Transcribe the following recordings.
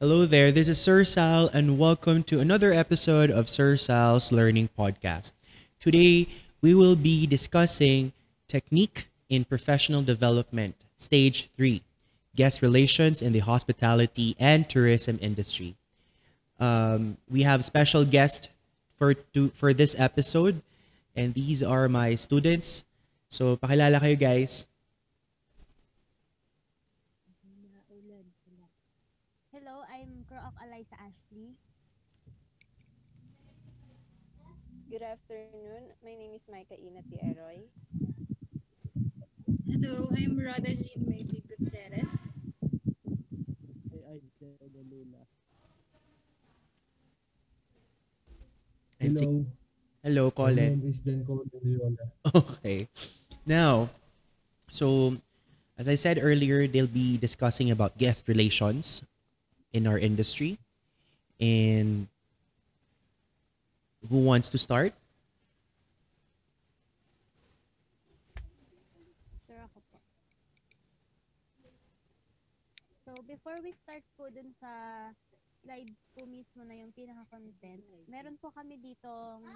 Hello there, this is Sir Sal, and welcome to another episode of Sir Sal's Learning Podcast. Today, we will be discussing technique in professional development, stage three guest relations in the hospitality and tourism industry. Um, we have special guest for to, for this episode, and these are my students. So, pakilala kayo guys. My name is Micah Ina Tieroy. Hello, I'm Rhoda Jean Maybe Gutierrez. And si- Hello. hello, My Colin. name is Dan Colin Okay. Now, so as I said earlier, they'll be discussing about guest relations in our industry. And who wants to start? Before we start po dun sa slide po mismo na yung pinaka-content, meron po kami ditong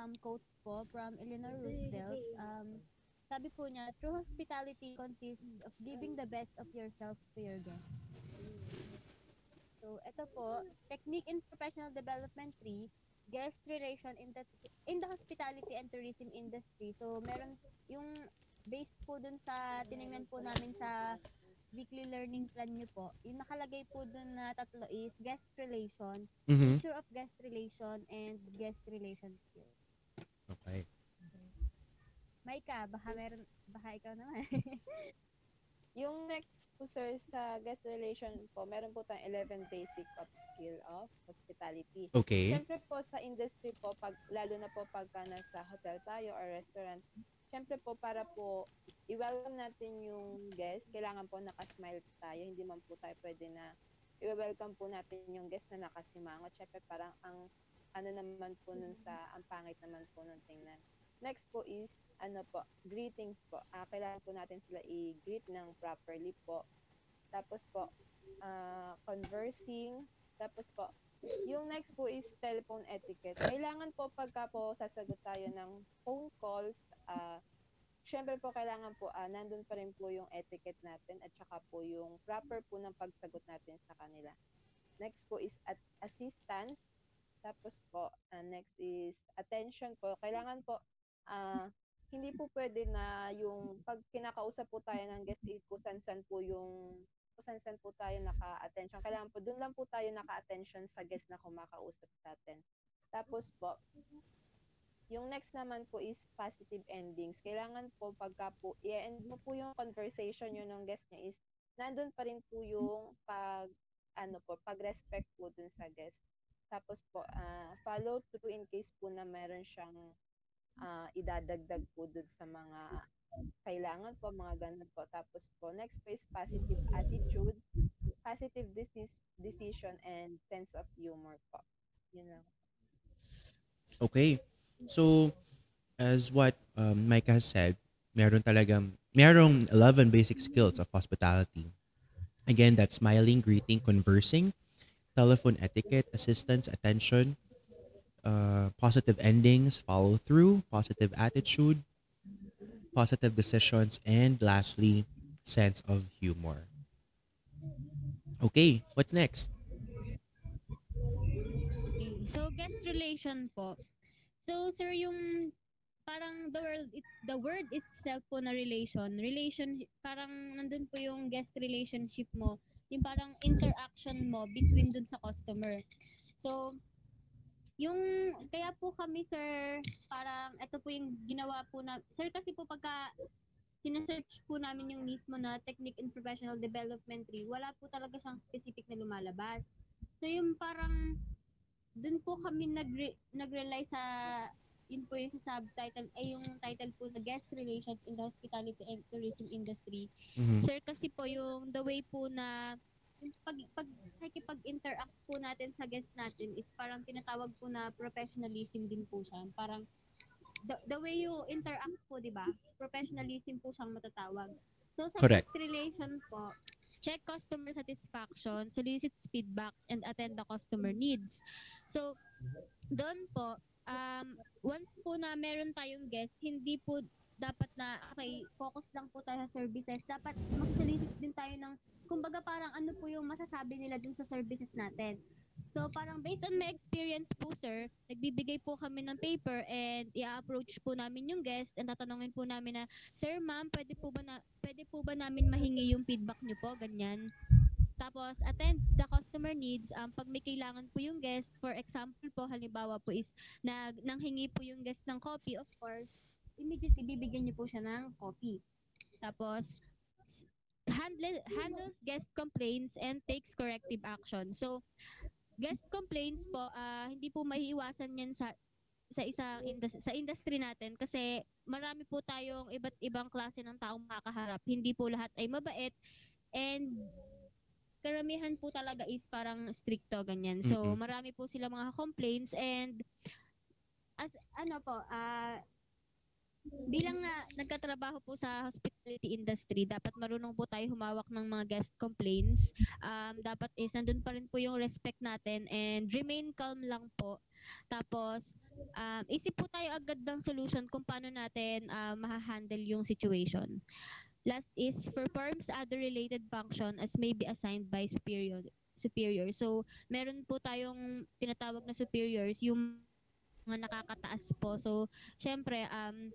um, quote po from Eleanor Roosevelt. Um, sabi po niya, true hospitality consists of giving the best of yourself to your guests. So, ito po, technique in professional development 3, guest relation in the in the hospitality and tourism industry. So, meron yung based po dun sa tiningnan po namin sa weekly learning plan nyo po, yung nakalagay po dun na tatlo is guest relation, Mm-hmm. nature of guest relation, and guest relation skills. Okay. Maika, baka meron, baka ikaw naman. Yung next po sir sa guest relation po, meron po tayong 11 basic of skill of hospitality. Okay. Siyempre po sa industry po, pag, lalo na po pagka nasa hotel tayo or restaurant, siyempre po para po i-welcome natin yung guest, kailangan po nakasmile tayo. Hindi man po tayo pwede na i-welcome po natin yung guest na nakasimangot. Siyempre parang ang ano naman po nun sa, ang pangit naman po nun tingnan. Next po is, ano po, greetings po. Ah, kailangan po natin sila i-greet ng properly po. Tapos po, ah, conversing. Tapos po, yung next po is telephone etiquette. Kailangan po pagka po sasagot tayo ng phone calls, ah, syempre po kailangan po ah, nandun pa rin po yung etiquette natin at saka po yung proper po ng pagsagot natin sa kanila. Next po is at assistance. Tapos po, ah, next is attention po. Kailangan po ah, hindi po pwede na yung pag kinakausap po tayo ng guest, eh, kung san-san po yung kung san-san po tayo naka-attention. Kailangan po, doon lang po tayo naka-attention sa guest na kumakausap sa atin. Tapos po, yung next naman po is positive endings. Kailangan po pagka po, i-end mo po yung conversation yun ng guest niya is, nandun pa rin po yung pag, ano po, pag-respect po dun sa guest. Tapos po, ah, follow through in case po na meron siyang ah, idadagdag po dun sa mga kailangan po, mga ganun po. Tapos po, next po is positive attitude, positive decis- decision, and sense of humor po. Yun lang. Okay. So, as what um, Micah has said, meron talagang, merong 11 basic skills of hospitality. Again, that's smiling, greeting, conversing, telephone etiquette, assistance, attention, uh, positive endings, follow through, positive attitude, positive decisions, and lastly, sense of humor. Okay, what's next? So, guest relation po. So, sir, yung parang the word, it, the word itself po na relation, relation, parang nandun po yung guest relationship mo, yung parang interaction mo between dun sa customer. So, yung, kaya po kami, sir, parang, ito po yung ginawa po na, sir, kasi po pagka, sinesearch po namin yung mismo na Technique in Professional Development 3, wala po talaga siyang specific na lumalabas. So, yung parang, dun po kami nagre- nag-rely sa yun po yung sa subtitle ay yung title po na guest relations in the hospitality and tourism industry. Mhm. Sir kasi po yung the way po na yung pag pag nakikipag-interact po natin sa guest natin is parang tinatawag po na professionalism din po siya. Parang the, the way you interact po, 'di ba? Professionalism po siyang matatawag. So sa Correct. guest relation po, check customer satisfaction, solicit feedbacks, and attend the customer needs. So, doon po, um, once po na meron tayong guest, hindi po dapat na, okay, focus lang po tayo sa services. Dapat mag-solicit din tayo ng, kumbaga parang ano po yung masasabi nila dun sa services natin. So parang based on my experience po sir, nagbibigay po kami ng paper and i-approach po namin yung guest and tatanungin po namin na, Sir ma'am, pwede po ba na pwede po ba namin mahingi yung feedback niyo po ganyan. Tapos attend the customer needs um, pag may kailangan po yung guest, for example po halimbawa po is nag nanghingi po yung guest ng copy, of course, immediately bibigyan niyo po siya ng copy. Tapos handle, handles guest complaints and takes corrective action. So guest complaints po, ah, hindi po maiiwasan yan sa sa isang indus- sa industry natin kasi marami po tayong iba't ibang klase ng taong makakaharap. Hindi po lahat ay mabait and karamihan po talaga is parang stricto ganyan. So marami po sila mga complaints and as ano po, ah bilang na nagkatrabaho po sa hospitality industry, dapat marunong po tayo humawak ng mga guest complaints. Um, dapat is nandun pa rin po yung respect natin and remain calm lang po. Tapos, um, isip po tayo agad ng solution kung paano natin uh, mahahandle yung situation. Last is performs other related function as may be assigned by superior superior. So, meron po tayong tinatawag na superiors, yung mga nakakataas po. So, syempre, um,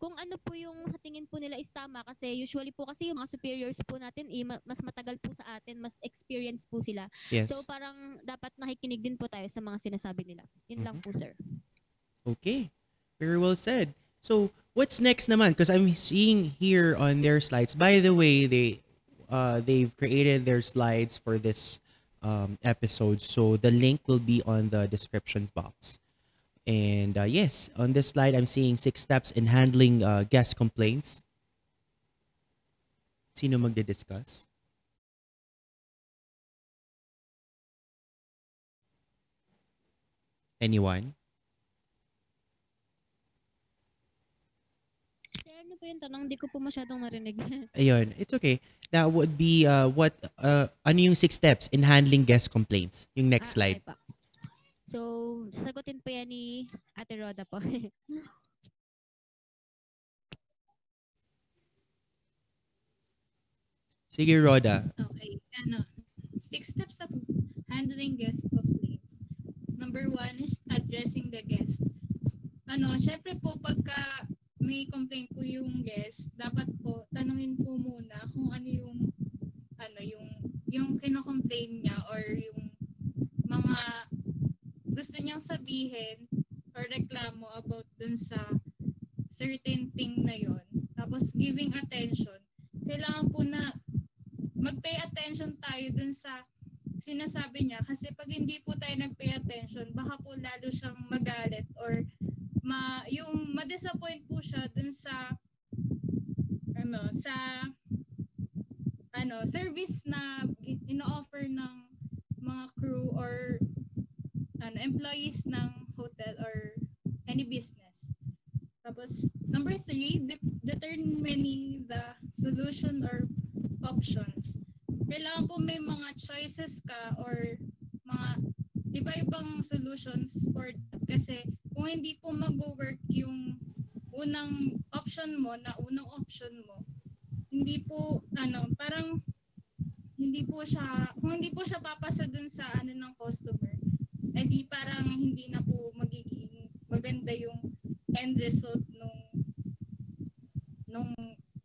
kung ano po yung sa tingin po nila is tama kasi usually po kasi yung mga superiors po natin eh, ma- mas matagal po sa atin, mas experience po sila. Yes. So parang dapat nakikinig din po tayo sa mga sinasabi nila. Yun lang po sir. Okay. Very well said. So, what's next naman? Because I'm seeing here on their slides. By the way, they uh, they've created their slides for this um, episode, so the link will be on the descriptions box. And uh, yes, on this slide, I'm seeing six steps in handling uh, guest complaints. Sino magdi-discuss? Anyone? Ano po yung tanong? Hindi ko po masyadong marinig. Ayun, it's okay. That would be uh, what uh, ano yung six steps in handling guest complaints. Yung next Ah, slide. okay. So, sagutin po yan ni Ate Roda po. Sige, Roda. Okay, ano, six steps of handling guest complaints. Number one is addressing the guest. Ano, syempre po pagka may complaint po yung guest, dapat po tanungin po muna kung ano yung ano yung yung kino-complain niya or yung mga gusto niyang sabihin or reklamo about dun sa certain thing na yon. Tapos giving attention. Kailangan po na mag-pay attention tayo dun sa sinasabi niya kasi pag hindi po tayo nag-pay attention, baka po lalo siyang magalit or ma yung ma-disappoint po siya dun sa ano sa ano service na ino-offer ng mga crew or ano employees ng hotel or any business. Tapos number three, de- determining the solution or options. Kailangan po may mga choices ka or mga iba-ibang solutions for that. Kasi kung hindi po mag-work yung unang option mo, na unang option mo, hindi po, ano, parang hindi po siya, kung hindi po siya papasa dun sa ano ng customer, edi parang hindi na po magiging maganda yung end result nung nung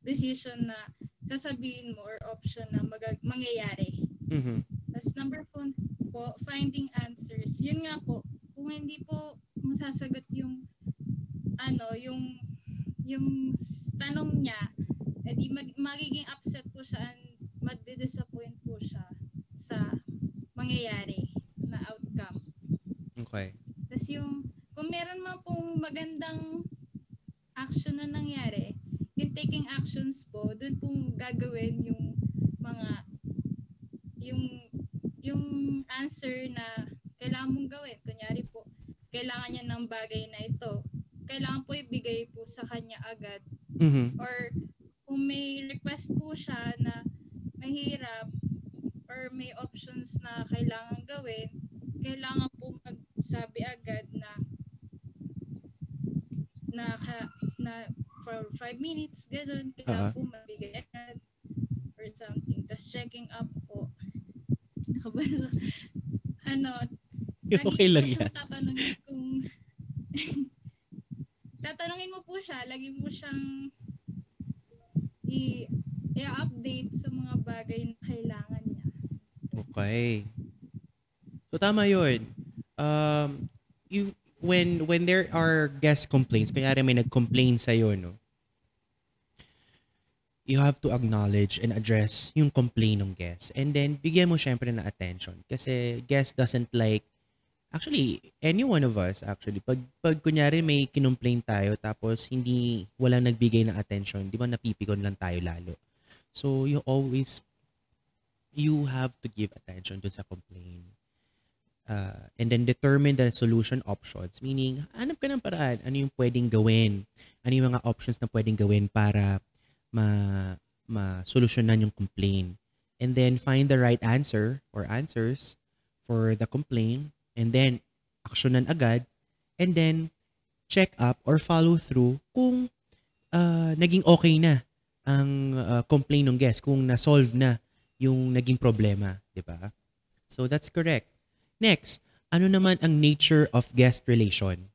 decision na sasabihin mo or option na mag- mangyayari. Mhm. Tapos number four po, finding answers. Yun nga po, kung hindi po masasagot yung ano, yung yung tanong niya, edi mag, magiging upset po siya and magdi-disappoint po siya sa mangyayari. Okay. Tapos yung, kung meron man pong magandang action na nangyari, yung taking actions po, doon pong gagawin yung mga, yung, yung answer na kailangan mong gawin. Kunyari po, kailangan niya ng bagay na ito. Kailangan po ibigay po sa kanya agad Mhm. or kung may request po siya na mahirap or may options na kailangan gawin, kailangan magsabi agad na na, ka, na for 5 minutes, ganun, kailangan Ah. po mabigay agad or something. Tapos checking up po. Nakabalo. ano, Okay lang yan. tatanungin kung tatanungin mo po siya, lagi mo siyang i- i-update sa mga bagay na kailangan niya. Okay. So tama 'yun. Um you when when there are guest complaints, kunyari may nag-complain sa no. You have to acknowledge and address yung complaint ng guest. And then bigyan mo syempre ng attention kasi guest doesn't like actually any one of us actually pag pag kunyari may kinomplain tayo tapos hindi walang nagbigay ng attention, di ba napipikon lang tayo lalo. So you always you have to give attention dun sa complaint. Uh, and then determine the solution options. Meaning, hanap ka ng paraan. Ano yung pwedeng gawin? Ano yung mga options na pwedeng gawin para ma ma-solusyonan yung complaint. And then find the right answer or answers for the complaint. And then, aksyonan agad. And then, check up or follow through kung uh, naging okay na ang uh, complaint ng guest, kung na-solve na yung naging problema, di ba? So that's correct. Next, ano naman ang nature of guest relation?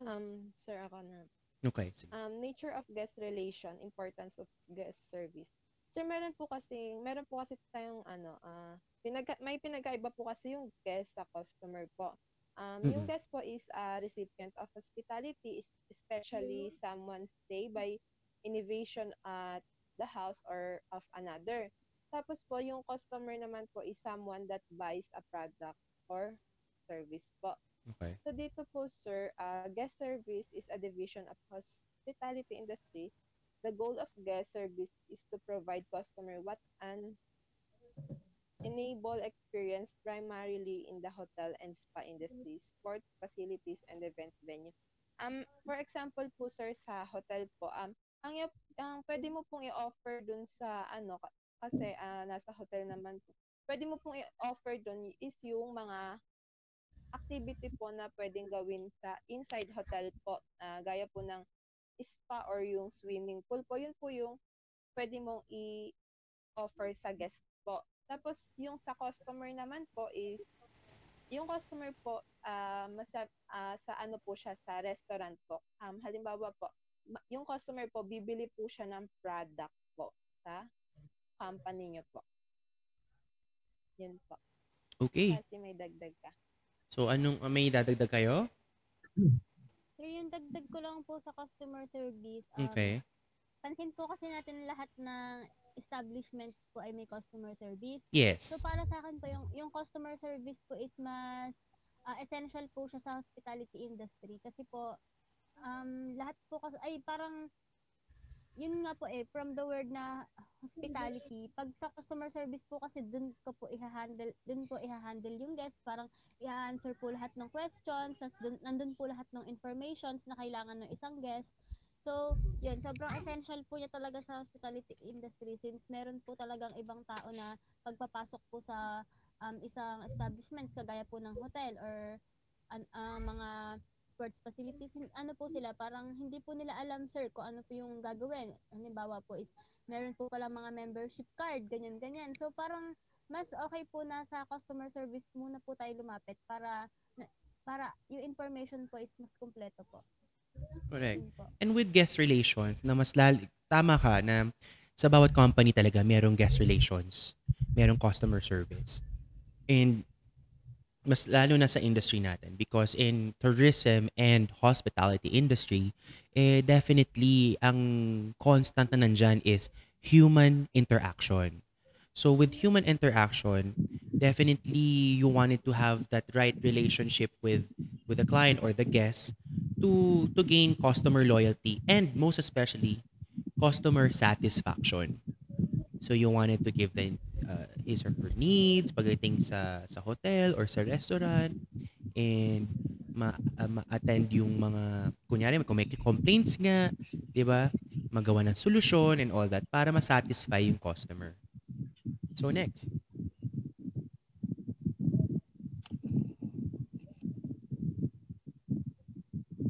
Um, sir, ako na. Okay. sige. Um, nature of guest relation, importance of guest service. Sir, meron po kasi, meron po kasi tayong ano, ah, pinag may pinagkaiba po kasi yung guest sa customer po. Um, yung Mm-mm. guest po is a recipient of hospitality, es- especially someone stay by innovation at the house or of another. Tapos po, yung customer naman po is someone that buys a product or service po. Okay. So dito po, sir, uh, guest service is a division of hospitality industry. The goal of guest service is to provide customer what an enable experience primarily in the hotel and spa industry, sport facilities, and event venue. Um, for example po, sir, sa hotel po, um, ang, ang pwede mo pong i-offer dun sa ano, kasi ah, nasa hotel naman po, pwede mo pong i-offer dun is yung mga activity po na pwedeng gawin sa inside hotel po, ah, gaya po ng spa or yung swimming pool po, yun po yung pwede mong i-offer sa guest po. Tapos yung sa customer naman po is yung customer po ah, masa, ah, sa ano po siya sa restaurant po. Um, halimbawa po, yung customer po bibili po siya ng product po sa company niyo po. Yun po. Okay. Kasi may dagdag ka. So, anong uh, may dadagdag kayo? Sir, yung dagdag ko lang po sa customer service. um, Okay. Pansin po kasi natin lahat ng establishments po ay may customer service. Yes. So para sa akin po yung yung customer service po is mas ah, essential po siya sa hospitality industry kasi po um lahat po kasi ay parang yun nga po eh from the word na hospitality pag sa customer service po kasi dun ko po i-handle dun po i-handle yung guest parang i-answer po lahat ng questions tas dun, nandun po lahat ng informations na kailangan ng isang guest. So, yun, sobrang essential po niya talaga sa hospitality industry since meron po talagang ibang tao na pagpapasok po sa um, isang establishments kagaya po ng hotel or an, ah, mga sports facilities, ano po sila, parang hindi po nila alam, sir, kung ano po yung gagawin. Halimbawa po is, meron po pala mga membership card, ganyan-ganyan. So, parang mas okay po na sa customer service muna po tayo lumapit para para yung information po is mas kumpleto po. Correct. Po. And with guest relations, na mas lal- tama ka na sa bawat company talaga merong guest relations, merong customer service. And mas lalo na sa industry natin because in tourism and hospitality industry, eh definitely ang constant na nandyan is human interaction. So with human interaction, definitely you wanted to have that right relationship with with the client or the guest to to gain customer loyalty and most especially customer satisfaction. So you wanted to give them uh, his or her needs pagdating sa sa hotel or sa restaurant and ma, uh, ma-attend yung mga kunyari kung may complaints nga, 'di ba? magawa ng solusyon and all that para masatisfy yung customer. So next.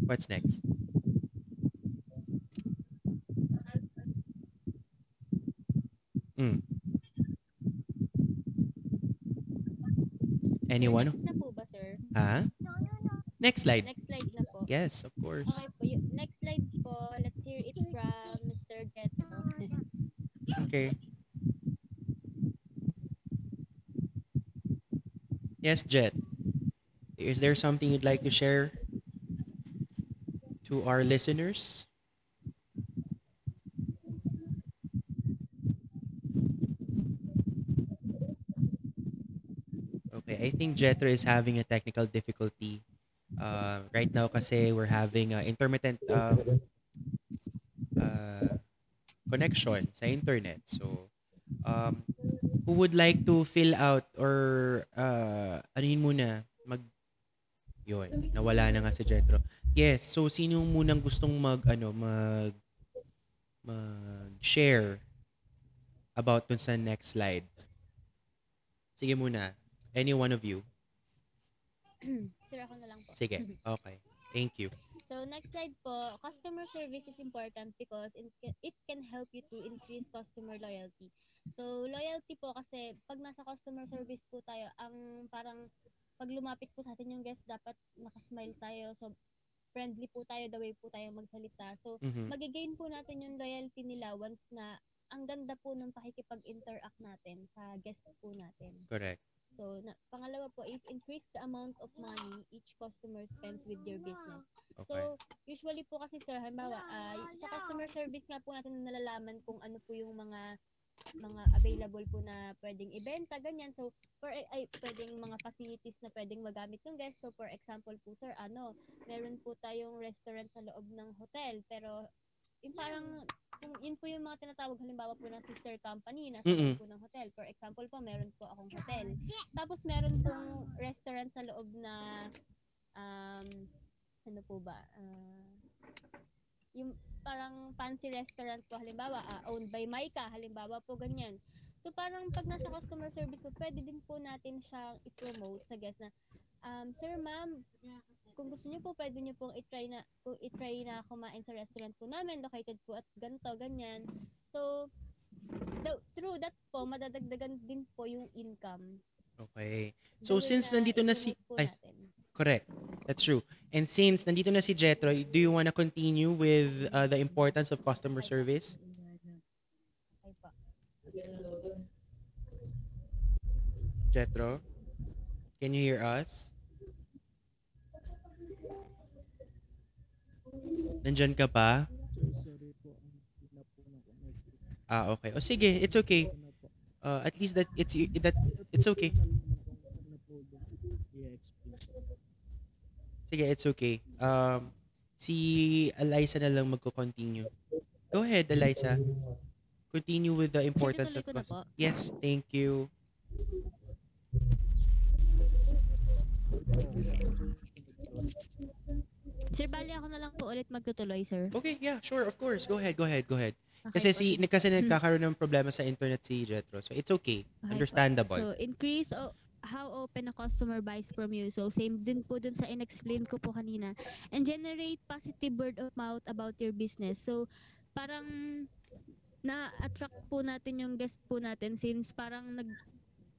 What's next? Mm. Anyone? Next na po ba, sir? Ha? Next slide. Next slide na po. Yes, of course. Okay po. Yung next slide po, let's hear it from Mr. Jetro. Okay. Yes, Jet. Is there something you'd like to share to our listeners? Okay, I think Jetro is having a technical difficulty uh, right now kasi we're having uh, intermittent um, uh, connection sa internet. So, um, who would like to fill out or uh, yun muna, mag, yun, nawala na nga si Jetro. Yes, so sino munang gustong mag, ano, mag, mag-share about dun sa next slide? Sige muna. Any one of you. sir, ako na lang po. Sige. Okay. Thank you. So next slide po, customer service is important because it can, it can help you to increase customer loyalty. So loyalty po kasi pag nasa customer service po tayo, ang parang pag lumapit po sa atin yung guest, dapat nakasmile tayo. So friendly po tayo, the way po tayo magsalita. So Mhm. magigain po natin yung loyalty nila once na ang ganda po ng pakikipag-interact natin sa guest po natin. Correct. So, na, pangalawa po is increase the amount of money each customer spends with your business. Okay. So, usually po kasi sir, halimbawa, ah, sa customer service nga po natin nalalaman kung ano po yung mga mga available po na pwedeng ibenta, ganyan. So, for ay, pwedeng mga facilities na pwedeng magamit ng guest. So, for example po, sir, ano, meron po tayong restaurant sa loob ng hotel, pero yung parang, kung yun po yung mga tinatawag halimbawa po ng sister company na sa Mm-mm. po ng hotel. For example po, meron po akong hotel. Tapos meron pong restaurant sa loob na um, ano po ba? Ah, yung parang fancy restaurant po halimbawa, ah, owned by Maika, halimbawa po ganyan. So parang pag nasa customer service po, pwede din po natin siyang i-promote sa guest na um, Sir ma'am, kung gusto niyo po, pwede niyo pong i-try na po i-try na kumain sa restaurant po namin, located po at ganito, ganyan. So, the, through that po, madadagdagan din po yung income. Okay. So, way since nandito na si- po ay. natin. Correct. That's true. And since nandito na si Jetro, do you want to continue with uh, the importance of customer service? Okay po. Jetro, can you hear us? Nandyan ka pa? Ah, okay. O sige, it's okay. Uh, at least that it's that it's okay. Sige, it's okay. Um, si Eliza na lang magko-continue. Go ahead, Eliza. Continue with the importance of ko na cus- po. Yes, thank you. Sir, bali ako na lang po ulit magtutuloy, sir. Okay, yeah, sure, of course. Go ahead, go ahead, go ahead. Okay Kasi po. si kasi nagkakaroon ng problema sa internet si Jetro. So it's okay. Okay po. Understandable. So, increase o how open a customer buys from you. So, same din po dun sa in-explain ko po kanina. And generate positive word of mouth about your business. So, parang na-attract po natin yung guest po natin since parang nag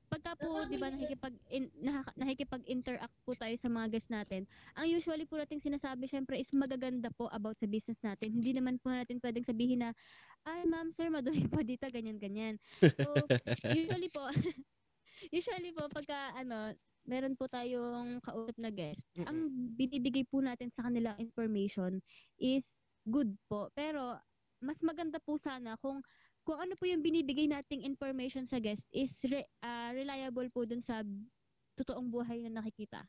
pagka po, di ba, nakikipag, in, nakaka- nakikipag-interact po tayo sa mga guests natin, ang usually po nating sinasabi, syempre, is magaganda po about sa business natin. Hindi naman po natin pwedeng sabihin na, ay, ma'am, sir, madumi po dito, ganyan-ganyan. So, usually po, usually po, pagka, ano, meron po tayong kausap na guest, ang binibigay po natin sa kanila information is good po. Pero, mas maganda po sana kung kung ano po yung binibigay nating information sa guest is re- ah, reliable po dun sa totoong buhay na nakikita.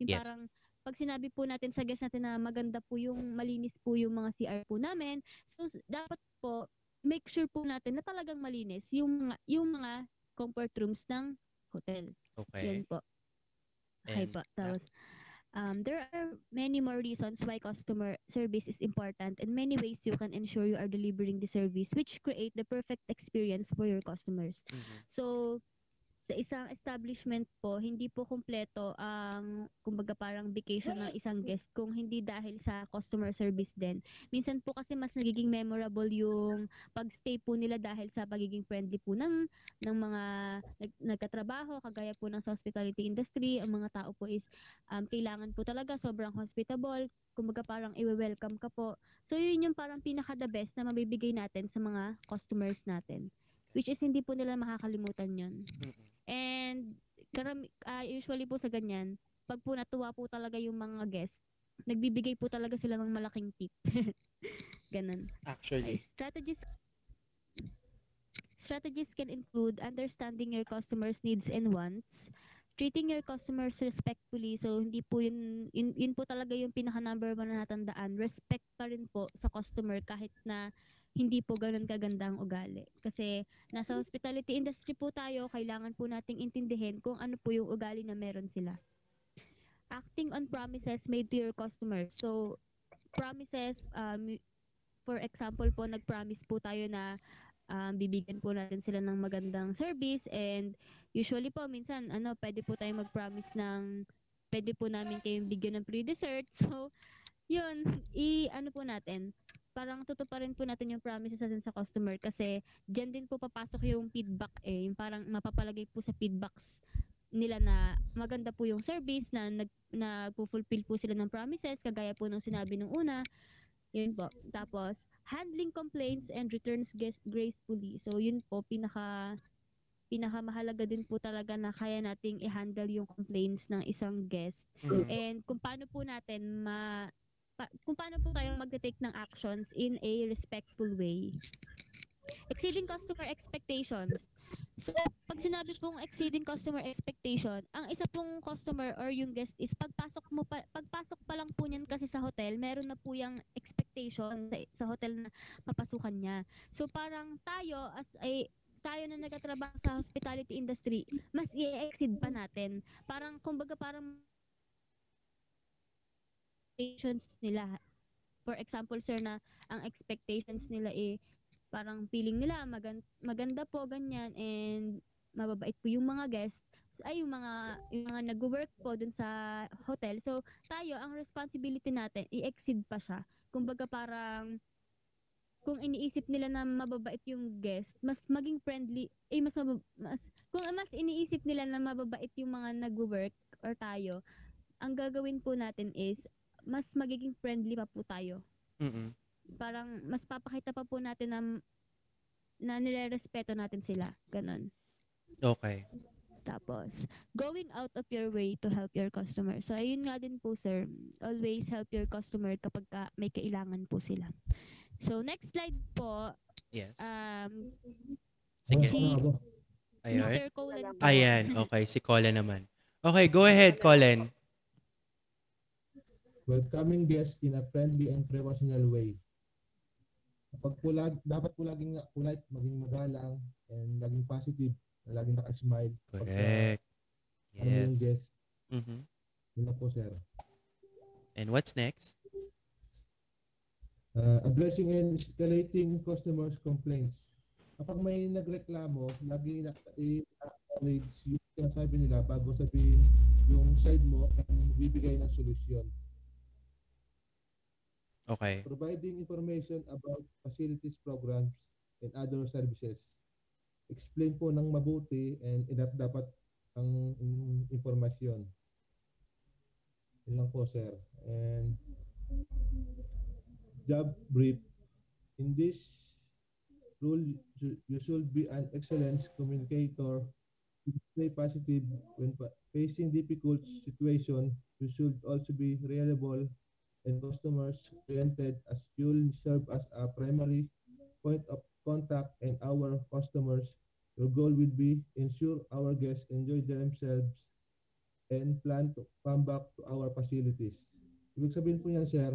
Yung Yes. parang pag sinabi po natin sa guest natin na maganda po yung malinis po yung mga CR po namin, so dapat po make sure po natin na talagang malinis yung mga, yung mga comfort rooms ng hotel. Okay. Yan po. Okay And, po. ah, Tapos, um, there are many more reasons why customer service is important and many ways you can ensure you are delivering the service which create the perfect experience for your customers. Mhm. So, sa isang establishment po, hindi po kumpleto ang, kumbaga parang vacation ng isang guest kung hindi dahil sa customer service din. Minsan po kasi mas nagiging memorable yung pagstay po nila dahil sa pagiging friendly po ng, ng mga nag, nagkatrabaho, kagaya po ng sa hospitality industry. Ang mga tao po is um, kailangan po talaga sobrang hospitable, kumbaga parang i-welcome ka po. So, yun yung parang pinaka-the best na mabibigay natin sa mga customers natin. Which is hindi po nila makakalimutan yun. And karami, ah, usually po sa ganyan, pag po natuwa po talaga yung mga guest, nagbibigay po talaga sila ng malaking tip. Ganun. Actually. Strategies Strategies can include understanding your customers' needs and wants, treating your customers respectfully. So, hindi po yun, yun, yun po talaga yung pinaka number one na natandaan. Respect pa rin po sa customer kahit na hindi po ganun kaganda ang ugali. Kasi nasa hospitality industry po tayo, kailangan po nating intindihin kung ano po yung ugali na meron sila. Acting on promises made to your customers. So, promises, um, for example po, nag-promise po tayo na um, bibigyan po natin sila ng magandang service and usually po, minsan, ano, pwede po tayo mag-promise ng pwede po namin kayong bigyan ng free dessert. So, yun, i, ano po natin, parang tutuparin po natin yung promises natin sa customer kasi dyan din po papasok yung feedback eh. Yung parang mapapalagay po sa feedbacks nila na maganda po yung service na nag nagpo-fulfill po sila ng promises kagaya po ng sinabi nung una. Yun po. Tapos handling complaints and returns guest gracefully. So yun po pinaka pinakamahalaga din po talaga na kaya nating i-handle yung complaints ng isang guest Mhm. and kung paano po natin ma pa- kung paano po tayo magte-take ng actions in a respectful way. Exceeding customer expectations. So, pag sinabi pong exceeding customer expectation, ang isa pong customer or yung guest is pagpasok mo pa, pagpasok pa lang po niyan kasi sa hotel, meron na po yung expectation sa, sa hotel na papasukan niya. So, parang tayo as a tayo na nagtatrabaho sa hospitality industry, mas i-exceed pa natin. Parang, kumbaga, parang expectations nila. For example, sir, na ang expectations nila eh, parang feeling nila magan- maganda po ganyan and mababait po yung mga guests ay yung mga yung mga nag-work po dun sa hotel. So tayo ang responsibility natin i-exceed pa siya. Kumbaga parang kung iniisip nila na mababait yung guest, mas maging friendly, eh mas, mas kung mas iniisip nila na mababait yung mga nag-work or tayo, ang gagawin po natin is mas magiging friendly pa po tayo Mm-mm. parang mas papakita pa po natin na na nire-respeto natin sila. Ganon. Okay. Tapos, going out of your way to help your customer. So, ayun nga din po, sir. Always help your customer kapag ka may kailangan po sila. So, next slide po, Yes. um, Sige. si Ayun. Mr. Colin. Ayan. Okay. Si Colin naman. Okay. Go ahead, Colin. Welcoming guests in a friendly and professional way. Kapag po dapat po laging polite, maging magalang, and laging positive, na laging nakasmile. Pag sa Correct. ano Yes. guest, Mhm. yun po sir. And what's next? Uh, addressing and escalating customers' complaints. Kapag may nagreklamo, lagi i-acknowledge yung sinasabi nila bago sabihin yung side mo ang bibigay ng solusyon. Okay. providing information about facilities programs and other services. Explain po ng mabuti and enough dapat ang informasyon. Yun lang po, sir. And job brief. In this role, you should be an excellent communicator. Stay positive when fa- facing difficult situation. You should also be reliable and customers oriented as you'll serve as a primary point of contact and our customers. Your goal will be ensure our guests enjoy themselves and plan to come back to our facilities. Ibig sabihin po niyan, sir.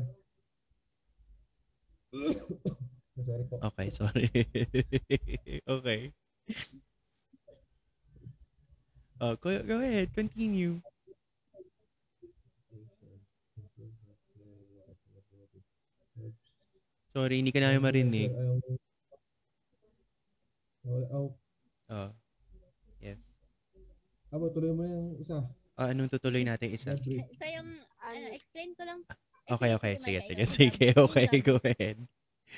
Sorry po. Okay. Sorry. okay. Oh, go, go ahead. Continue. Sorry, hindi ka namin marinig. Ayaw, Oh. Yes. abo, tuloy mo na yung isa. Ah, anong tutuloy natin isa? Sa yung, Ano, ano, explain ko lang. Okay, okay. Sige, sige, sige. Okay, go ahead.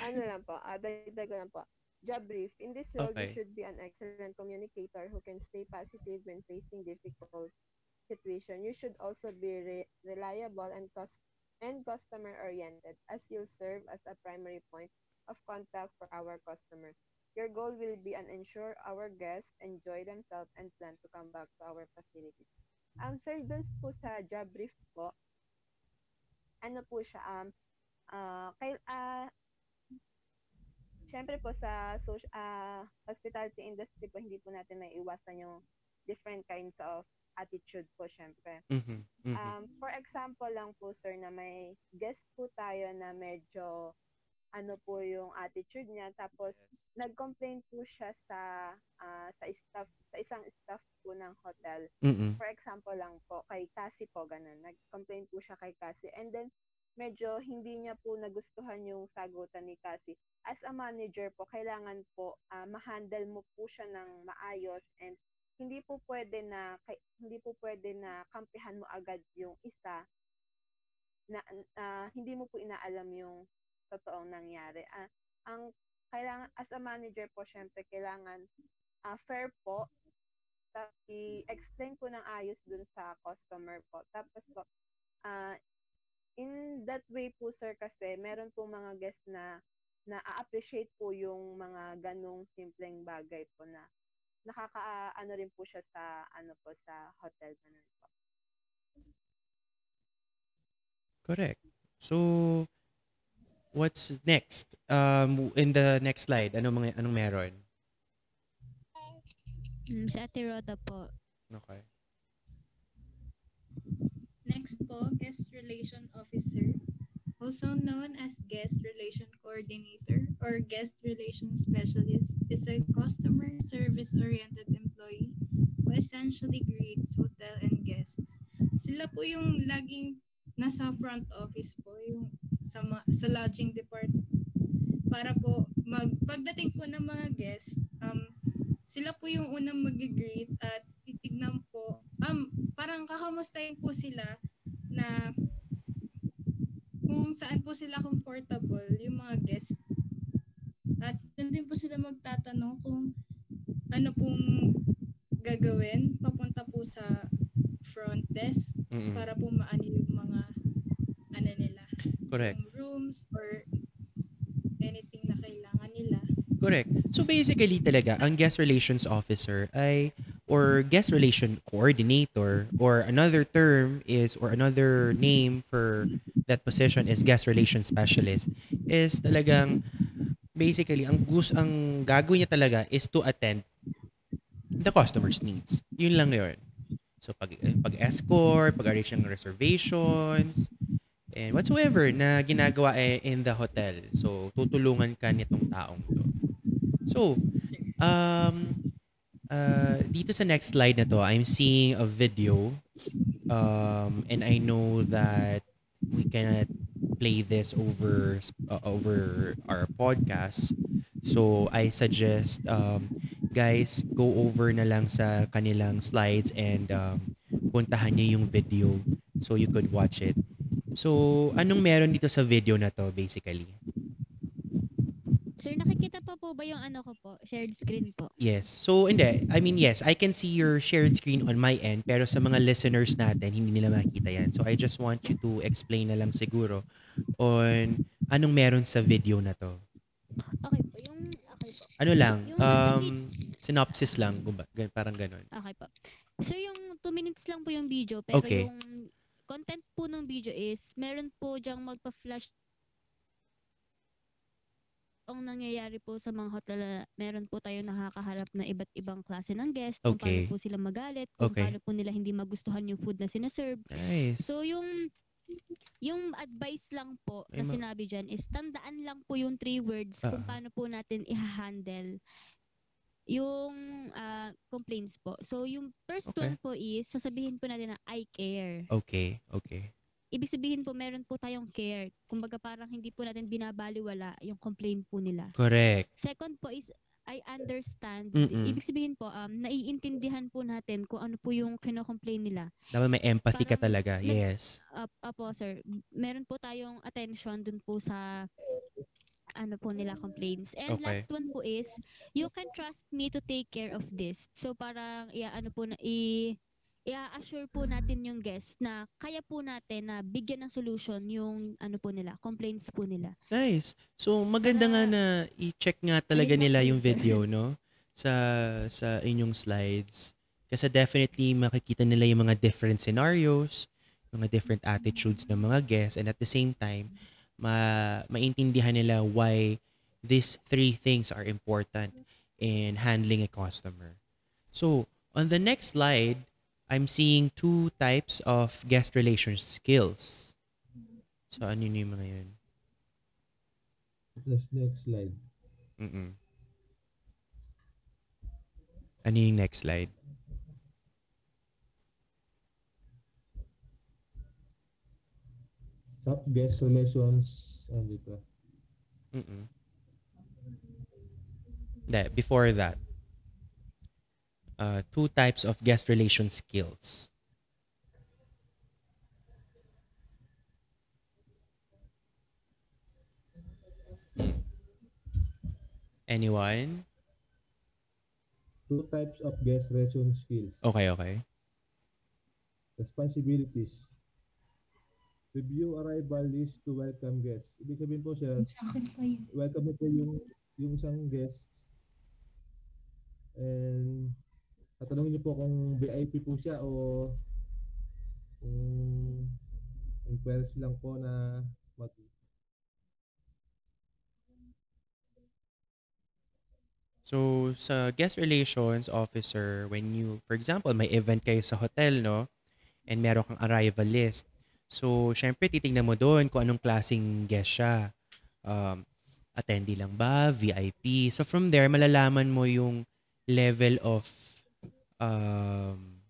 ano lang po, uh, dagdag ko lang po. Job brief. In this role, Okay. you should be an excellent communicator who can stay positive when facing difficult situation. You should also be re- reliable and cost and customer oriented as you'll serve as a primary point of contact for our customer. Your goal will be an ensure our guests enjoy themselves and plan to come back to our facilities. Um, sir, dun po sa job brief po, ano po siya, um, ah, kay, ah, Siyempre po sa social, ah, hospitality industry po, hindi po natin may iwasan yung different kinds of attitude po syempre. Mhm, mhm. Um, for example lang po sir na may guest po tayo na medyo ano po yung attitude niya tapos nag-complain po siya sa ah, sa staff sa isang staff po ng hotel Mhm. for example lang po, kay Cassie po, ganun. Nag-complain po siya kay Cassie. And then, medyo hindi niya po nagustuhan yung sagutan ni Cassie. As a manager po, kailangan po ah, ma-handle mo po siya ng maayos and hindi po pwede na hindi po pwede na kampihan mo agad yung isa na ah, hindi mo po inaalam yung totoong nangyari. Ah, ang kailangan as a manager po syempre kailangan ah, fair po i-explain po ng ayos dun sa customer po. Tapos po, ah, in that way po sir kasi meron po mga guests na na-appreciate po yung mga ganong simpleng bagay po na nakaka ano rin po siya sa ano po sa hotel ganun po. Correct. So, what's next? Um, in the next slide, anong mga anong meron? Mm, sa Ate Rhoda po. Okay. Next po, Guest Relation Officer, also known as Guest Relation Coordinator or Guest Relation Specialist, is a customer service-oriented employee who essentially greets hotel and guests. Sila po yung laging nasa front office po, yung sa, ma- sa lodging department. Para po, mag, pagdating po ng mga guests, um, sila po yung unang mag-greet at titignan po, um, parang kakamustahin po sila na kung saan po sila comfortable yung mga guests. At doon din po sila magtatanong kung ano pong gagawin papunta po sa front desk Mhm. para po maano yung mga ano nila, Correct. yung rooms or anything na kailangan nila. Correct. So basically talaga, ang guest relations officer ay or guest relation coordinator or another term is or another name for that position is guest relation specialist is talagang basically ang gus ang gagawin niya talaga is to attend the customer's needs. Yun lang yun. So pag pag escort, pag arrange ng reservations, and whatsoever na ginagawa eh, in the hotel. So tutulungan ka nitong taong to. So, um, uh, dito sa next slide na to, I'm seeing a video. Um, and I know that we cannot play this over uh, over our podcast. So, I suggest um, guys go over na lang sa kanilang slides and um, puntahan niyo yung video so you could watch it. So, anong meron dito sa video na to basically? Nakikita pa po ba yung ano ko po? Shared screen po. Yes. So, hindi. I mean, yes, I can see your shared screen on my end, pero sa mga listeners natin, hindi nila makikita yan. So, I just want you to explain na lang siguro on anong meron sa video na to. Okay po. Yung, okay po. Ano lang, Yung um, synopsis lang, gumba- gan- parang ganun. Okay po. Sir, yung 2 minutes lang po yung video, pero Okay. yung content po ng video is, meron po diyang magpa-flash ang nangyayari po sa mga hotel, meron po tayo nakakaharap na iba't ibang klase ng guest, kung Okay. paano po sila magalit, kung Okay. paano po nila hindi magustuhan yung food na sinaserve. Nice. So yung yung advice lang po Ay, na sinabi dyan is tandaan lang po yung three words kung Ah. paano po natin i-handle yung ah, complaints po. So yung first Okay. one po is sasabihin po natin na I care. Okay, okay. Ibig sabihin po meron po tayong care. Kumbaga parang hindi po natin binabaliwala yung complaint po nila. Correct. Second po is I understand. Mm-mm. Ibig sabihin po, um, naiintindihan po natin kung ano po yung kino-complain nila. Dapat may empathy ka Parang talaga. nag- Yes. Uh, apo, sir. Meron po tayong attention dun po sa ano po nila complaints. And Okay. last one po is, you can trust me to take care of this. So parang, iya, ano po na, i, i-assure po natin yung guest na kaya po natin na bigyan ng solution yung ano po nila, complaints po nila. Nice. So maganda nga Para- na i-check nga talaga nila yung video, no? Sa sa inyong slides. Kasi definitely makikita nila yung mga different scenarios, mga different attitudes ng mga guests and at the same time ma maintindihan nila why these three things are important in handling a customer. So, on the next slide, I'm seeing two types of guest relations skills. So, ano yun yung mga yun? Let's next slide. Mm-mm. Ano yung next slide? Top guest relations. Ano dito? Mm-mm. Hindi, before that. Uh, two types of guest relation skills. Anyone? Two types of guest relation skills. Okay, okay. Responsibilities. Review arrival list to welcome guests. Ibig sabihin po yun. welcome mo po yung yung isang guest and tatanungin niyo po kung VIP po siya o kung inquiries lang po na mag So, sa guest relations officer, when you, for example, may event kayo sa hotel, no? And meron kang arrival list. So, syempre, titingnan mo doon kung anong klaseng guest siya. Um, attendee lang ba? VIP? So, from there, malalaman mo yung level of um,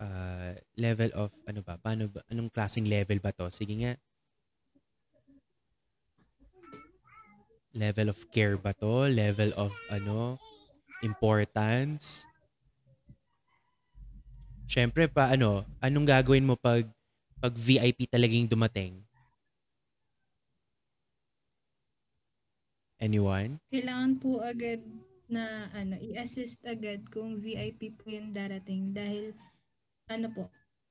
uh, level of ano ba? Paano ba? Anong klaseng level ba to? Sige nga. Level of care ba to? Level of ano? Importance? Siyempre pa ano, anong gagawin mo pag pag VIP talagang dumating? Anyone? Kailangan po agad na ano, i-assist agad kung VIP po yung darating dahil ano po,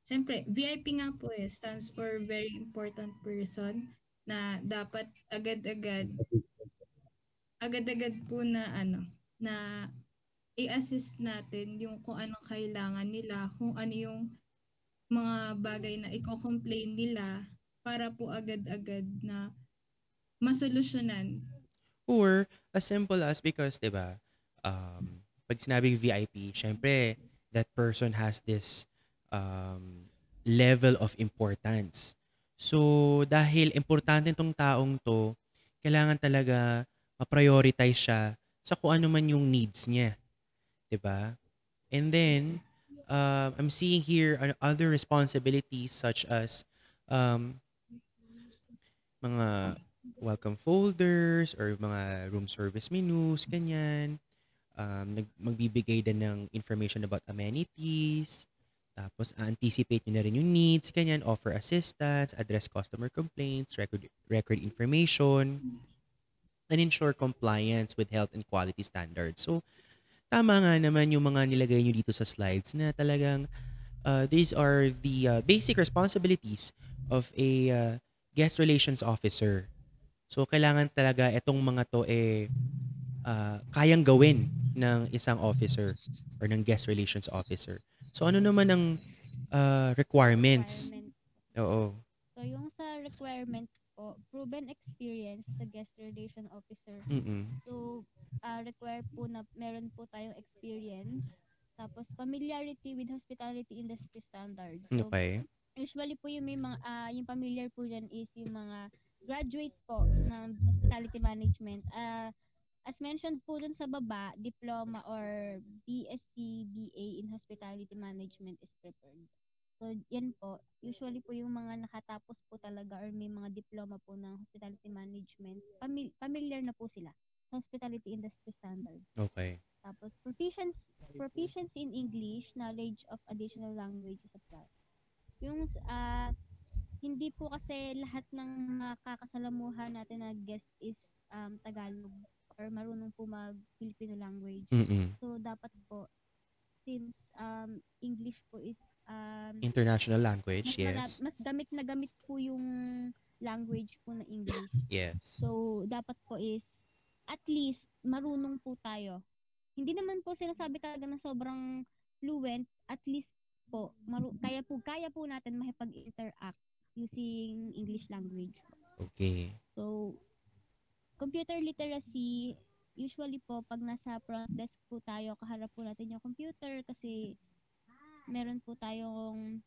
Siyempre, VIP nga po eh, stands for very important person na dapat agad-agad agad-agad po na ano, na i-assist natin yung kung anong kailangan nila, kung ano yung mga bagay na i-complain nila para po agad-agad na masolusyonan. Or as simple as because, 'di ba? Um pag sinabing VIP, syempre that person has this um level of importance. So dahil importante tong taong to, kailangan talaga ma-prioritize siya sa kung ano man yung needs niya. ba? And then um I'm seeing here other responsibilities such as um mga welcome folders or mga room service menus, ganyan. Um, magbibigay din ng information about amenities. Tapos, anticipate nyo na rin yung needs, ganyan. Offer assistance, address customer complaints, record, record information, and ensure compliance with health and quality standards. So, tama nga naman yung mga nilagay nyo dito sa slides na talagang uh, these are the uh, basic responsibilities of a uh, guest relations officer. So, kailangan talaga itong mga to eh ah, kayang gawin ng isang officer or ng guest relations officer. So, ano naman ang ah, requirements? Requirements. Oo. So yung sa requirements po, proven experience sa guest relation officer. Mm-mm. So, uh, require po na meron po tayong experience. Tapos, familiarity with hospitality industry standards. So, Okay. usually po yung may mga, ah, yung familiar po dyan is yung mga graduate po ng hospitality management. Ah, as mentioned po dun sa baba, diploma or BSc, BA in hospitality management is preferred. So, yan po. Usually po yung mga nakatapos po talaga or may mga diploma po ng hospitality management, pamil- familiar na po sila sa hospitality industry standards. Okay. Tapos, proficiency, proficiency in English, knowledge of additional languages apply. Yung, ah, hindi po kasi lahat ng mga kakasalamuhan natin na guest is um, Tagalog or marunong po mag-Filipino language. Mm-mm. So, dapat po, since um, English po is um, International language, mas, yes. mas gamit na gamit po yung language po na English. Yes. So, dapat po is, at least, marunong po tayo. Hindi naman po sinasabi talaga na sobrang fluent, at least po, maru- kaya po, kaya po natin makipag-interact using English language. Okay. So, computer literacy, usually po, pag nasa front desk po tayo, kaharap po natin yung computer kasi meron po tayong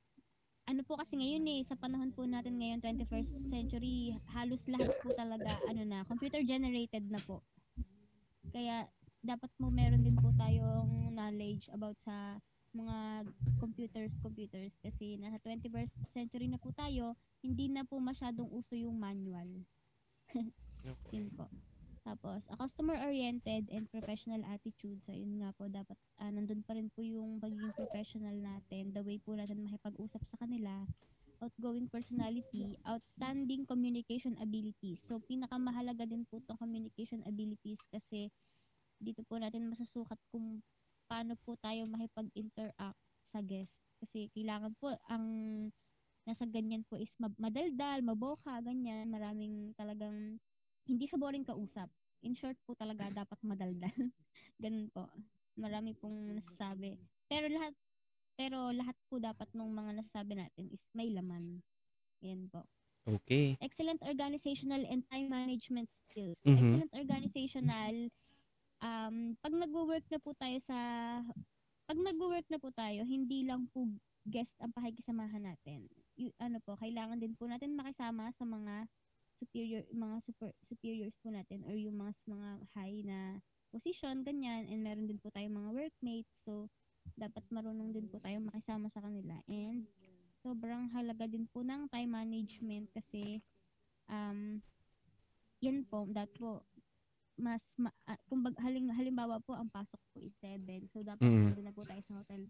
ano po kasi ngayon eh, sa panahon po natin ngayon, 21st century, halos lahat po talaga, ano na, computer generated na po. Kaya, dapat mo meron din po tayong knowledge about sa mga computers, computers. Kasi nasa 21st century na po tayo, hindi na po masyadong uso yung manual. Yun po. Tapos, a customer-oriented and professional attitude. So, yun nga po, dapat ah, nandun pa rin po yung pagiging professional natin, the way po natin makipag-usap sa kanila, outgoing personality, outstanding communication abilities. So, pinakamahalaga din po itong communication abilities kasi dito po natin masasukat kung paano po tayo makipag-interact sa guest. Kasi kailangan po ang nasa ganyan po is ma- madaldal, maboka, ganyan. Maraming talagang hindi siya boring kausap. In short po talaga dapat madaldal. Ganun po. Marami pong nasasabi. Pero lahat pero lahat po dapat nung mga nasasabi natin is may laman. Yan po. Okay. Excellent organizational and time management skills. Mhm. Excellent organizational um pag nagwo-work na po tayo sa pag nagwo-work na po tayo, hindi lang po guest ang pakikisamahan natin. Y- ano po, kailangan din po natin makisama sa mga superior mga super, superiors po natin or yung mga mga high na position ganyan and meron din po tayong mga workmates so dapat marunong din po tayong makisama sa kanila and sobrang halaga din po ng time management kasi um yan po that po mas ma, uh, kumbag, haling, halimbawa po ang pasok po is 7 so dapat Mm. na po tayo sa hotel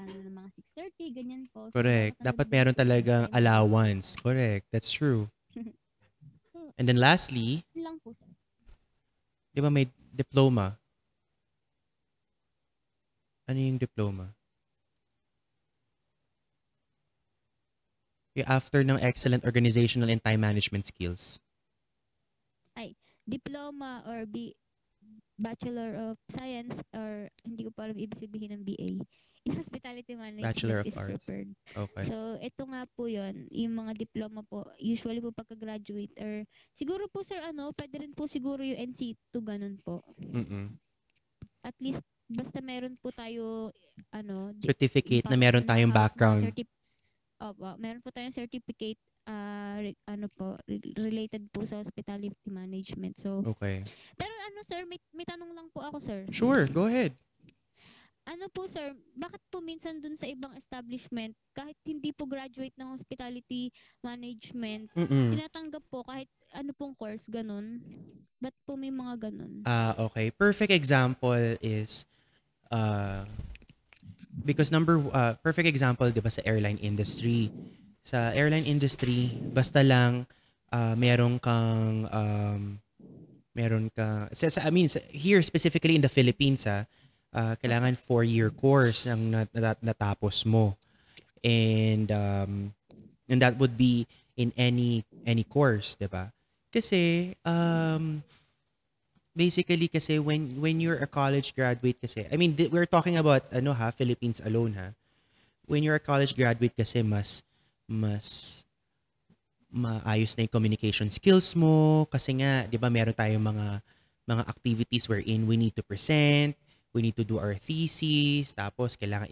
ano ng mga 6:30 ganyan po So, Correct. Dapat meron talagang allowance. Correct. That's true. And then lastly, Yun lang po sir di ba may diploma? Ano yung diploma? Yung after ng excellent organizational and time management skills. diploma or B Bachelor of Science or hindi ko pa alam ibig sabihin ng BA. In Hospitality Management Bachelor of is Arts. preferred. Okay. So, ito nga po yon yung mga diploma po, usually po pagka-graduate or siguro po sir ano, pwede rin po siguro yung NC2 ganun po. Mm-mm. At least basta meron po tayo ano, di- Certificate na meron tayong background. certi- Opo, meron po tayong certificate ah, re- ano po, re- related po sa hospitality management. So, Okay. pero ano sir, may, may tanong lang po ako sir. Sure, go ahead. Ano po sir, bakit po minsan dun sa ibang establishment, kahit hindi po graduate ng hospitality management, Mm-mm. tinatanggap po kahit ano pong course, ganun? Ba't po may mga ganun? Ah, okay. Perfect example is uh, because number uh, perfect example 'di ba sa airline industry. Sa airline industry, basta lang uh, meron kang um, meron ka sa, sa- I mean sa, here specifically in the Philippines ah, uh, kailangan four-year course ang nat- nat- natapos mo. And um, and that would be in any any course, 'di ba? Kasi um basically kasi when when you're a college graduate kasi I mean we're talking about ano ha Philippines alone ha when you're a college graduate kasi mas mas maayos na yung communication skills mo kasi nga 'di ba meron tayong mga mga activities wherein we need to present we need to do our thesis tapos kailangan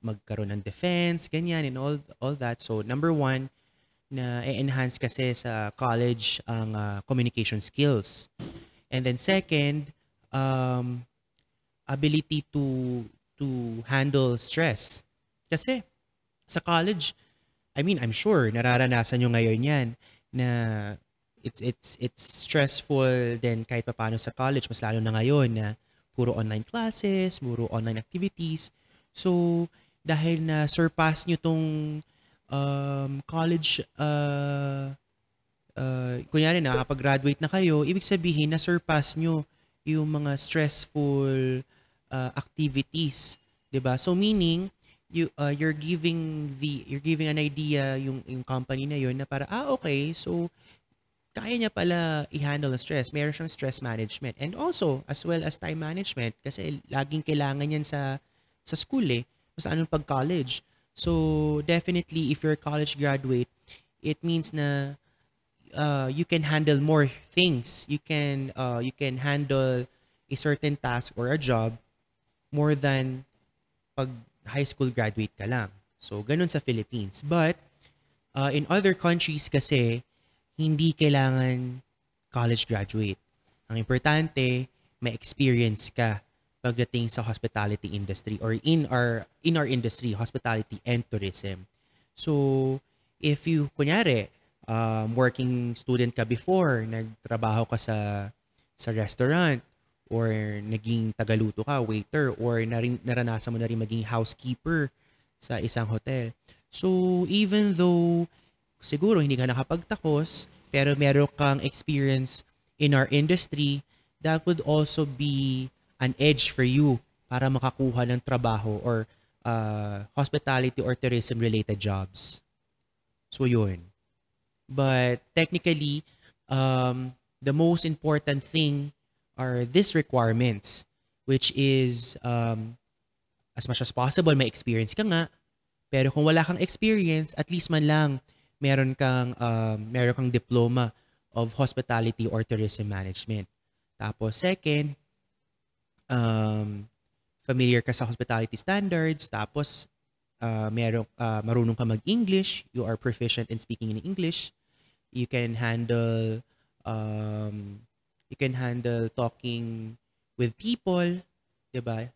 magkaroon ng defense ganyan and all all that so number one na enhance kasi sa college ang ah, communication skills And then second, um, ability to to handle stress. Kasi Sa college, I mean, I'm sure nararanasan nyo ngayon yan na it's it's it's stressful din kahit paano sa college mas lalo na ngayon na puro online classes, puro online activities. So, dahil na surpass nyo tong um, college uh, uh, kunyari nakakapag-graduate na kayo, ibig sabihin na surpass nyo yung mga stressful uh, activities, 'di ba? So meaning you uh, you're giving the you're giving an idea yung yung company na yon na para ah okay, so kaya niya pala i-handle ang stress. Meron siyang stress management. And also, as well as time management, kasi laging kailangan yan sa, sa school eh. Mas anong pag college. So, definitely, if you're a college graduate, it means na uh, you can handle more things. You can, uh, you can handle a certain task or a job more than pag high school graduate ka lang. So, ganun sa Philippines. But, uh, in other countries kasi, hindi kailangan college graduate. Ang importante, may experience ka pagdating sa hospitality industry or in our in our industry, hospitality and tourism. So, if you kunyari, um, working student ka before, nagtrabaho ka sa sa restaurant or naging tagaluto ka, waiter or narin, naranasan mo na rin maging housekeeper sa isang hotel. So, even though siguro hindi ka nakapagtapos, pero meron kang experience in our industry, that would also be an edge for you para makakuha ng trabaho or uh, hospitality or tourism related jobs. So yun. But technically, um, the most important thing are these requirements, which is um, as much as possible, may experience ka nga. Pero kung wala kang experience, at least man lang meron kang um, meron kang diploma of hospitality or tourism management. Tapos second, um, familiar ka sa hospitality standards. Tapos uh, meron uh, marunong ka mag-English. You are proficient in speaking in English. You can handle um, you can handle talking with people, 'di ba?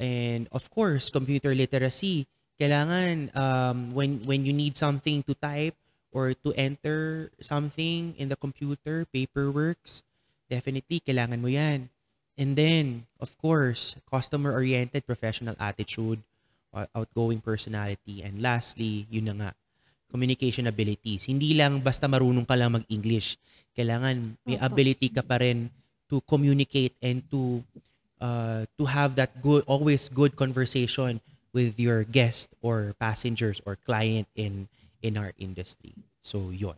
And of course, computer literacy kailangan um, when when you need something to type or to enter something in the computer, paperworks, definitely kailangan mo yan. And then, of course, customer-oriented professional attitude, outgoing personality, and lastly, yun na nga, communication abilities. Hindi lang basta marunong ka lang mag-English. Kailangan may ability ka pa rin to communicate and to uh, to have that good always good conversation with your guest or passengers or client in in our industry. So yon.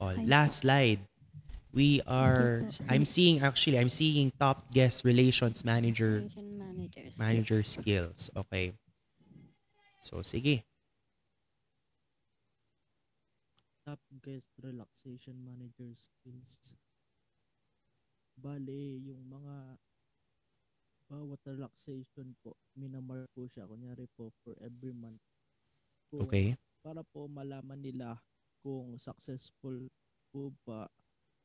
Oh, last slide. We are. I'm seeing actually I'm seeing top guest relations manager manager skills. Okay. So sige. top guest relaxation manager skills. Bale, yung mga bawat relaxation po, minamark po siya. Kunyari po, for every month. Kung- Okay. Para po malaman nila kung successful po ba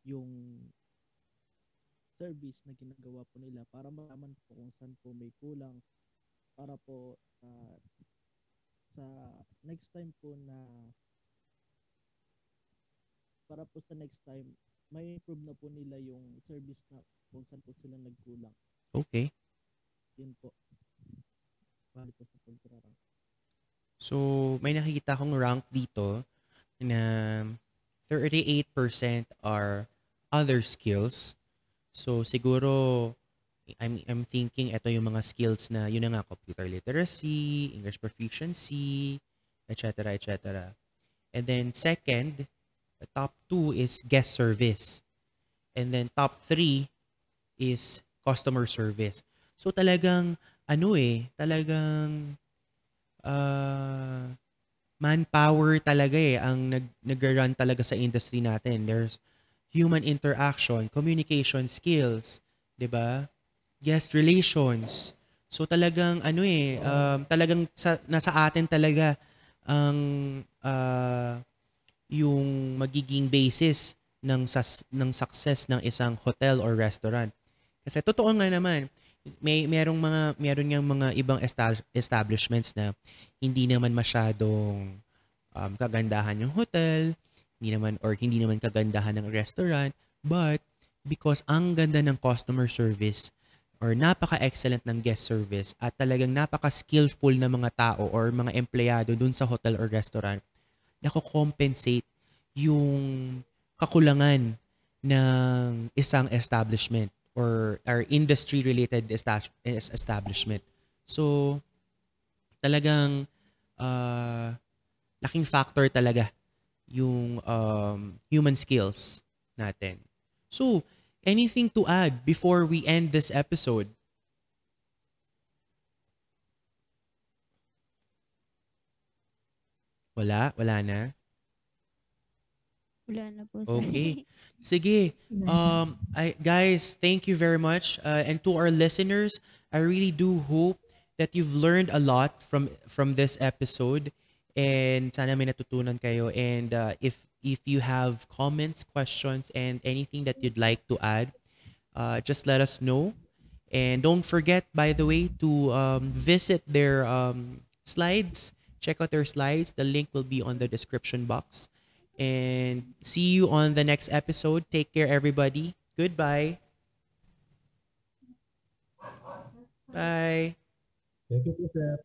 yung service na ginagawa po nila para malaman po kung saan po may kulang para po ah, sa next time po na para po sa next time may improve na po nila yung service na kung saan po sila nagkulang. Okay. Yun po. Bali po sa pagkararang. So, may nakikita akong rank dito na 38% are other skills. So, siguro, I'm, I'm thinking ito yung mga skills na, yun na nga, computer literacy, English proficiency, etc., etc. And then, second, the top two is guest service. And then, top three is customer service. So, talagang, ano eh, talagang, uh, manpower talaga eh ang nag nag-run talaga sa industry natin. There's human interaction, communication skills, 'di ba? Guest relations. So talagang ano eh, um, talagang sa, nasa atin talaga ang uh, yung magiging basis ng sas, ng success ng isang hotel or restaurant. Kasi totoo nga naman, may merong mga meron ngang mga ibang esta- establishments na hindi naman masyadong um, kagandahan yung hotel, hindi naman or hindi naman kagandahan ng restaurant, but because ang ganda ng customer service or napaka-excellent ng guest service at talagang napaka-skillful na mga tao or mga empleyado dun sa hotel or restaurant, nako-compensate yung kakulangan ng isang establishment or or industry related establishment. So talagang uh, laking factor talaga yung um, human skills natin. So, anything to add before we end this episode? Wala? Wala na? Wala na po. Okay. Sige. Um, I, guys, thank you very much. Uh, and to our listeners, I really do hope that you've learned a lot from from this episode. And sana may natutunan kayo. And uh, if if you have comments, questions, and anything that you'd like to add, uh, just let us know. And don't forget, by the way, to um, visit their um, slides. Check out their slides. The link will be on the description box. And see you on the next episode. Take care, everybody. Goodbye. Bye. Thank you.